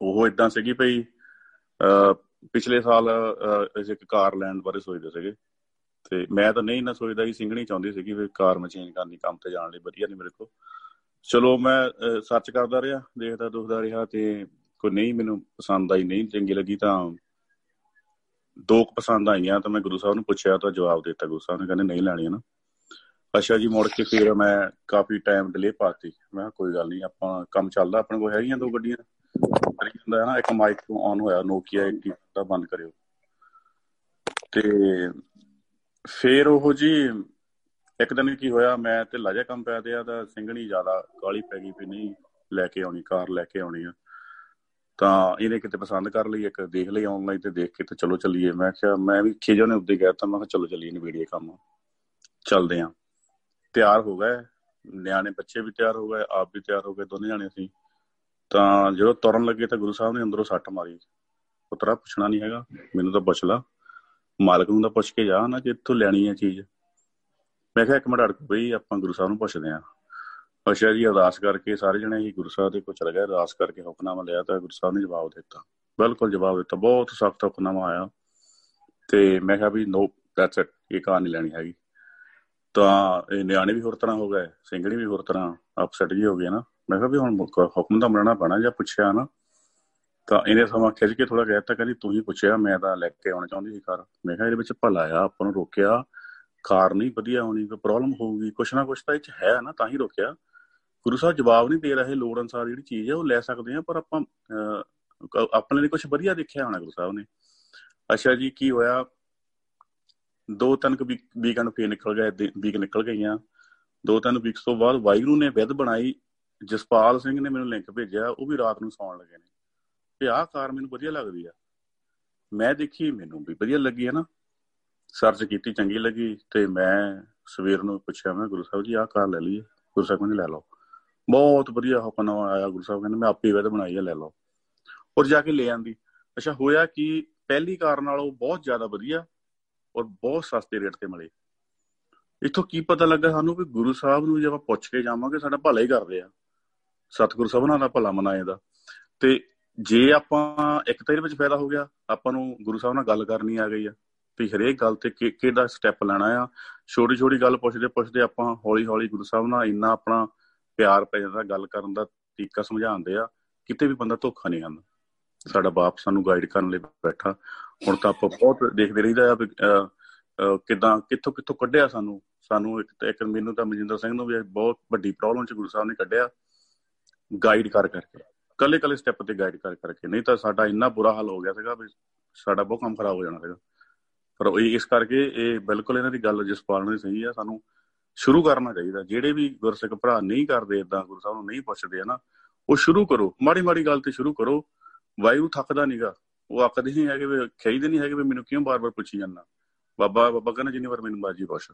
ਉਹ ਇਦਾਂ ਸੀਗੀ ਭਈ ਪਿਛਲੇ ਸਾਲ ਅਸੀਂ ਇੱਕ ਕਾਰ ਲੈਣ ਬਾਰੇ ਸੋਚਦੇ ਸੀਗੇ। ਤੇ ਮੈਂ ਤਾਂ ਨਹੀਂ ਨਾ ਸੋਚਦਾ ਸੀ, ਸਿੰਗਣੀ ਚਾਹੁੰਦੀ ਸੀਗੀ ਵੀ ਕਾਰ ਮੈਂ ਚੇਂਜ ਕਰਨੀ ਕੰਮ ਤੇ ਜਾਣ ਲਈ ਵਧੀਆ ਨਹੀਂ ਮੇਰੇ ਕੋਲ। ਚਲੋ ਮੈਂ ਸਰਚ ਕਰਦਾ ਰਿਹਾ, ਦੇਖਦਾ ਦੁਖਦਾ ਰਿਹਾ ਤੇ ਕੋਈ ਨਹੀਂ, ਮੈਨੂੰ ਪਸੰਦ ਆਈ ਨਹੀਂ, ਚੰਗੀ ਲੱਗੀ ਤਾਂ ਦੋ ਕੁ ਪਸੰਦ ਆਈਆਂ ਤਾਂ ਮੈਂ ਗੁਰੂ ਸਾਹਿਬ ਨੂੰ ਪੁੱਛਿਆ ਤਾਂ ਜਵਾਬ ਦਿੱਤਾ ਗੁਰੂ ਸਾਹਿਬ ਨੇ, ਕਹਿੰਦੇ ਨਹੀਂ ਲੈਣੀ ਨਾ। ਅੱਛਾ ਜੀ, ਮੁੜ ਕੇ ਫਿਰ ਮੈਂ ਕਾਫੀ ਟਾਈਮ ਡਿਲੇ ਪਾਤੀ। ਮੈਂ ਕੋਈ ਗੱਲ ਨਹੀਂ, ਆਪਾਂ ਕੰਮ ਚੱਲਦਾ, ਆਪਣੇ ਕੋਲ ਹੈਗੀਆਂ ਦੋ ਗੱਡੀਆਂ। ਕਰੀ ਜਾਂਦਾ ਹੈ ਨਾ, ਇੱਕ ਮਾਈਕ ਆਨ ਹੋਇਆ ਨੋਕੀਆ 80 ਦਾ ਬੰਦ ਕਰਿਓ। ਤੇ ਫਿਰ ਉਹ ਜੀ, ਇੱਕ ਦਿਨ ਕੀ ਹੋਇਆ, ਮੈਂ ਤੇ ਲਾਜਾ ਕੰਮ ਪਿਆ ਤੇ ਆ ਤਾਂ ਸਿੰਘਣੀ ਜ਼ਿਆਦਾ ਕਾਲੀ ਪੈ ਗਈ ਵੀ ਨਹੀਂ ਲੈ ਕੇ ਆਉਣੀ, ਕਾਰ ਲੈ ਕੇ ਆਉਣੀ ਆ। ਤਾਂ ਇਹਨੇ ਕਿਤੇ ਪਸੰਦ ਕਰ ਲਈ, ਇੱਕ ਦੇਖ ਲਈ ਆਨਲਾਈਨ ਤੇ ਦੇਖ ਕੇ ਤੇ ਚਲੋ ਚੱਲੀਏ। ਮੈਂ ਕਿਹਾ, ਮੈਂ ਵੀ ਖੇਜੋ ਨੇ ਉੱਤੇ ਗਿਆ ਤਾਂ ਮੈਂ ਕਿਹਾ ਚਲੋ ਚੱਲੀਏ ਨੇ ਵੀਡੀਓ ਕੰਮ। ਚੱਲਦੇ ਆ। ਤਿਆਰ ਹੋ ਗਏ। ਨਿਆਣੇ ਬੱਚੇ ਵੀ ਤਿਆਰ ਹੋ ਗਏ, ਆਪ ਵੀ ਤਿਆਰ ਹੋ ਗਏ, ਦੋਨੇ ਜਾਣੇ ਸੀ ਤਾਂ ਜਦੋਂ ਤੁਰਨ ਲੱਗੇ ਤਾਂ ਗੁਰੂ ਸਾਹਿਬ ਨੇ ਅੰਦਰੋਂ ਸੱਟ ਮਾਰੀ। ਪੁੱਤਰਾ, ਪੁੱਛਣਾ ਨਹੀਂ ਹੈਗਾ, ਮੈਨੂੰ ਤਾਂ ਪੁੱਛ ਲਾ। ਮਾਲਕ ਨੂੰ ਤਾਂ ਪੁੱਛ ਕੇ ਜਾ ਨਾ ਜੇ ਇੱਥੋਂ ਲੈਣੀ ਹੈ ਚੀਜ਼। ਮੈਂ ਕਿਹਾ, ਇੱਕ ਮਿੰਟ ਅੜਕ ਪਈ ਆਪਾਂ ਗੁਰੂ ਸਾਹਿਬ ਨੂੰ ਪੁੱਛਦੇ ਆਂ ਅੱਛਾ ਜੀ, ਅਰਦਾਸ ਕਰਕੇ ਸਾਰੇ ਜਣੇ ਹੀ ਗੁਰੂ ਸਾਹਿਬ ਦੇ ਕੋਲ ਚਲੇ ਗਏ। ਅਰਦਾਸ ਕਰਕੇ ਹੁਕਮਨਾਮਾ ਲਿਆ ਤਾਂ ਗੁਰੂ ਸਾਹਿਬ ਨੇ ਜਵਾਬ ਦਿੱਤਾ। ਬਿਲਕੁਲ ਜਵਾਬ ਦਿੱਤਾ। ਬਹੁਤ ਸਖਤ ਹੁਕਮਨਾਮਾ ਆਇਆ। ਤੇ ਮੈਂ ਕਿਹਾ ਵੀ ਨੋ ਦੈਟਸ ਇਟ ਇਹ ਕਾਰ ਨਹੀਂ ਲੈਣੀ ਹੈਗੀ। ਤਾਂ ਇਹ ਨਿਆਣੇ ਵੀ ਹੋਰ ਤਰ੍ਹਾਂ ਹੋ ਗਏ ਸਿੰਘਣੀ ਵੀ ਹੋਰ ਤਰ੍ਹਾਂ ਅਪਸੈਟ ਜੀ ਹੋ ਗਏ ਨਾ। ਮੈਂ ਕਿਹਾ ਵੀ ਹੁਣ ਹੁਕਮ ਦਾ ਮੰਨਣਾ ਪੈਣਾ ਜਾਂ ਪੁੱਛਿਆ ਨਾ। ਤਾਂ ਇਹਨੇ ਸਮਾਂ ਖਿੱਚ ਕੇ ਥੋੜਾ ਕਹਿਤਾ ਕਹਿੰਦੀ ਤੂੰ ਹੀ ਪੁੱਛਿਆ, ਮੈਂ ਤਾਂ ਲੈ ਕੇ ਆਉਣਾ ਚਾਹੁੰਦੀ ਸੀ ਕਾਰ ਮੈਂ ਕਿਹਾ ਇਹਦੇ ਵਿੱਚ ਭਲਾ ਆ, ਆਪਾਂ ਨੂੰ ਰੋਕਿਆ। ਕਾਰ ਨਹੀਂ ਵਧੀਆ ਹੋਣੀ, ਕੋਈ ਪ੍ਰੋਬਲਮ ਹੋਊਗੀ। ਕੁਛ ਨਾ ਕੁਛ ਤਾਂ ਇਹ ਚ ਹੈ ਨਾ, ਤਾਂ ਹੀ ਰੋਕਿਆ। ਗੁਰੂ ਸਾਹਿਬ ਜਵਾਬ ਨਹੀਂ ਦੇ ਰਹੇ, ਲੋੜ ਅਨਸਾਰ ਜਿਹੜੀ ਚੀਜ਼ ਹੈ ਉਹ ਲੈ ਸਕਦੇ ਆ, ਪਰ ਆਪਾਂ ਆਪਣੇ ਲਈ ਕੁਝ ਵਧੀਆ ਦੇਖਿਆ ਹੋਣਾ ਗੁਰੂ ਸਾਹਿਬ ਨੇ। ਅੱਛਾ ਜੀ, ਕੀ ਹੋਇਆ? ਦੋ ਤਿੰਨ ਵੀਕਐਂਡ ਫੇਰ ਨਿਕਲ ਗਏ ਵੀਕ ਨਿਕਲ ਗਈਆਂ। ਦੋ ਤਿੰਨ ਵੀਕਸ ਤੋਂ ਬਾਅਦ ਵਾਇਰੂ ਨੇ ਵਿਦ ਬਣਾਈ। ਜਸਪਾਲ ਸਿੰਘ ਨੇ ਮੈਨੂੰ ਲਿੰਕ ਭੇਜਿਆ, ਉਹ ਵੀ ਰਾਤ ਨੂੰ ਸੌਣ ਲੱਗੇ ਨੇ। ਤੇ ਆਹ ਕਾਰ ਮੈਨੂੰ ਵਧੀਆ ਲੱਗਦੀ ਆ। ਮੈਂ ਦੇਖੀ, ਮੈਨੂੰ ਵੀ ਵਧੀਆ ਲੱਗੀ ਹੈ ਨਾ। ਸਰਚ ਕੀਤੀ, ਚੰਗੀ ਲੱਗੀ ਤੇ ਮੈਂ ਸਵੇਰ ਨੂੰ ਪੁੱਛਿਆ, ਮੈਂ ਗੁਰੂ ਸਾਹਿਬ ਜੀ, ਆਹ ਕਾਰ ਲੈ ਲਈਏ। ਗੁਰੂ ਸਾਹਿਬ ਕਹਿੰਦੇ, ਲੈ ਲਓ। ਬਹੁਤ ਵਧੀਆ ਹੁਕਮ ਆਇਆ ਗੁਰੂ ਸਾਹਿਬ, ਕਹਿੰਦੇ, ਮੈਂ ਆਪੇ ਵਿਦ ਬਣਾਈ ਆ, ਲੈ ਲਓ। ਔਰ ਜਾ ਕੇ ਲੈ ਆਂਦੀ। ਅੱਛਾ, ਹੋਇਆ ਕਿ? ਪਹਿਲੀ ਕਾਰ ਨਾਲੋਂ ਬਹੁਤ ਜ਼ਿਆਦਾ ਵਧੀਆ ਔਰ ਬਹੁਤ ਸਸਤੇ ਰੇਟ ਤੇ ਮਿਲੇ। ਇਥੋਂ ਕੀ ਪਤਾ ਲੱਗਾ ਸਾਨੂੰ ਵੀ ਗੁਰੂ ਸਾਹਿਬ ਨੂੰ ਜੇ ਆਪਾਂ ਪੁੱਛ ਕੇ ਜਾਵਾਂਗੇ, ਸਾਡਾ ਭਲਾ ਹੀ ਕਰਦੇ ਆ। ਸਤਿਗੁਰੂ ਸਭਨਾਂ ਦਾ ਭਲਾ ਮਨਾਏ ਦਾ। ਤੇ ਜੇ ਆਪਾਂ ਇੱਕ ਤਾਂ ਇਹਦੇ ਵਿੱਚ ਫਾਇਦਾ ਹੋ ਗਿਆ, ਆਪਾਂ ਨੂੰ ਗੁਰੂ ਸਾਹਿਬ ਨਾਲ ਗੱਲ ਕਰਨੀ ਆ ਗਈ ਆ ਵੀ ਹਰੇਕ ਗੱਲ ਤੇ ਕਿਹੜਾ ਸਟੈਪ ਲੈਣਾ ਆ। ਛੋਟੀ ਛੋਟੀ ਗੱਲ ਪੁੱਛਦੇ ਪੁੱਛਦੇ ਆਪਾਂ ਹੌਲੀ ਹੌਲੀ ਗੁਰੂ ਸਾਹਿਬ ਨਾਲ ਇੰਨਾ ਆਪਣਾ ਪਿਆਰ ਪੈ ਜਾਂਦਾ, ਗੱਲ ਕਰਨ ਦਾ ਤਰੀਕਾ ਸਮਝਾਉਂਦੇ ਆ, ਕਿਤੇ ਵੀ ਬੰਦਾ ਧੋਖਾ ਨਹੀਂ ਖਾਂਦਾ। ਸਾਡਾ ਬਾਪ ਸਾਨੂੰ ਗਾਈਡ ਕਰਨ ਲਈ ਬੈਠਾ। ਹੁਣ ਤਾਂ ਆਪਾਂ ਬਹੁਤ ਦੇਖਦੇ ਰਹੀਦਾ ਆ ਕਿਦਾਂ, ਕਿੱਥੋਂ ਕਿੱਥੋਂ ਕੱਢਿਆ ਸਾਨੂੰ। ਸਾਨੂੰ ਇੱਕ ਇੱਕ ਮੈਨੂੰ ਤਾਂ ਮਨਜਿੰਦਰ ਸਿੰਘ ਨੂੰ ਵੀ ਬਹੁਤ ਵੱਡੀ ਪ੍ਰੋਬਲਮ ਚ ਗੁਰੂ ਸਾਹਿਬ ਨੇ ਕੱਢਿਆ। ਗਾਈਡ ਕਰ ਕਰਕੇ। ਕੱਲੇ ਕੱਲੇ ਸਟੈਪ ਤੇ ਗਾਈਡ ਕਰ ਕਰਕੇ। ਨਹੀਂ ਤਾਂ ਸਾਡਾ ਇੰਨਾ ਬੁਰਾ ਹਾਲ ਹੋ ਗਿਆ ਸੀਗਾ ਵੀ ਸਾਡਾ ਬਹੁਤ ਕੰਮ ਖਰਾਬ ਹੋ ਜਾਣਾ ਸੀਗਾ। ਪਰ ਇਸ ਕਰਕੇ ਇਹ ਬਿਲਕੁਲ ਇਹਨਾਂ ਦੀ ਗੱਲ ਜਸਪਾਲ ਨੇ ਸਹੀ ਆ। ਸਾਨੂੰ ਸ਼ੁਰੂ ਕਰਨਾ ਚਾਹੀਦਾ। ਜਿਹੜੇ ਵੀ ਗੁਰਸਿੱਖ ਭਰਾ ਨਹੀਂ ਕਰਦੇ ਇਦਾਂ ਗੁਰੂ ਸਾਹਿਬ ਨੂੰ ਨਹੀਂ ਪੁੱਛਦੇ ਨਾ ਉਹ ਸ਼ੁਰੂ ਕਰੋ। ਮਾੜੀ ਮਾੜੀ ਗੱਲ ਤੇ ਸ਼ੁਰੂ ਕਰੋ। ਵਾਇੂ ਥੱਕਦਾ ਨਹੀਂਗਾ ਉਹ ਆਖਦੇ ਨਹੀਂ ਹੈਗੇ ਵੀ ਖੇਈਦੇ ਨਹੀਂ ਹੈਗੇ ਵੀ ਮੈਨੂੰ ਕਿਉਂ ਬਾਰ-ਬਾਰ ਪੁੱਛੀ ਜਾਂਦਾ। ਬਾਬਾ ਬਾਬਾ ਕਹਿੰਦਾ ਜਿੰਨੀ ਵਾਰ ਮੈਨੂੰ ਬਾਜੀ ਪੁੱਛ।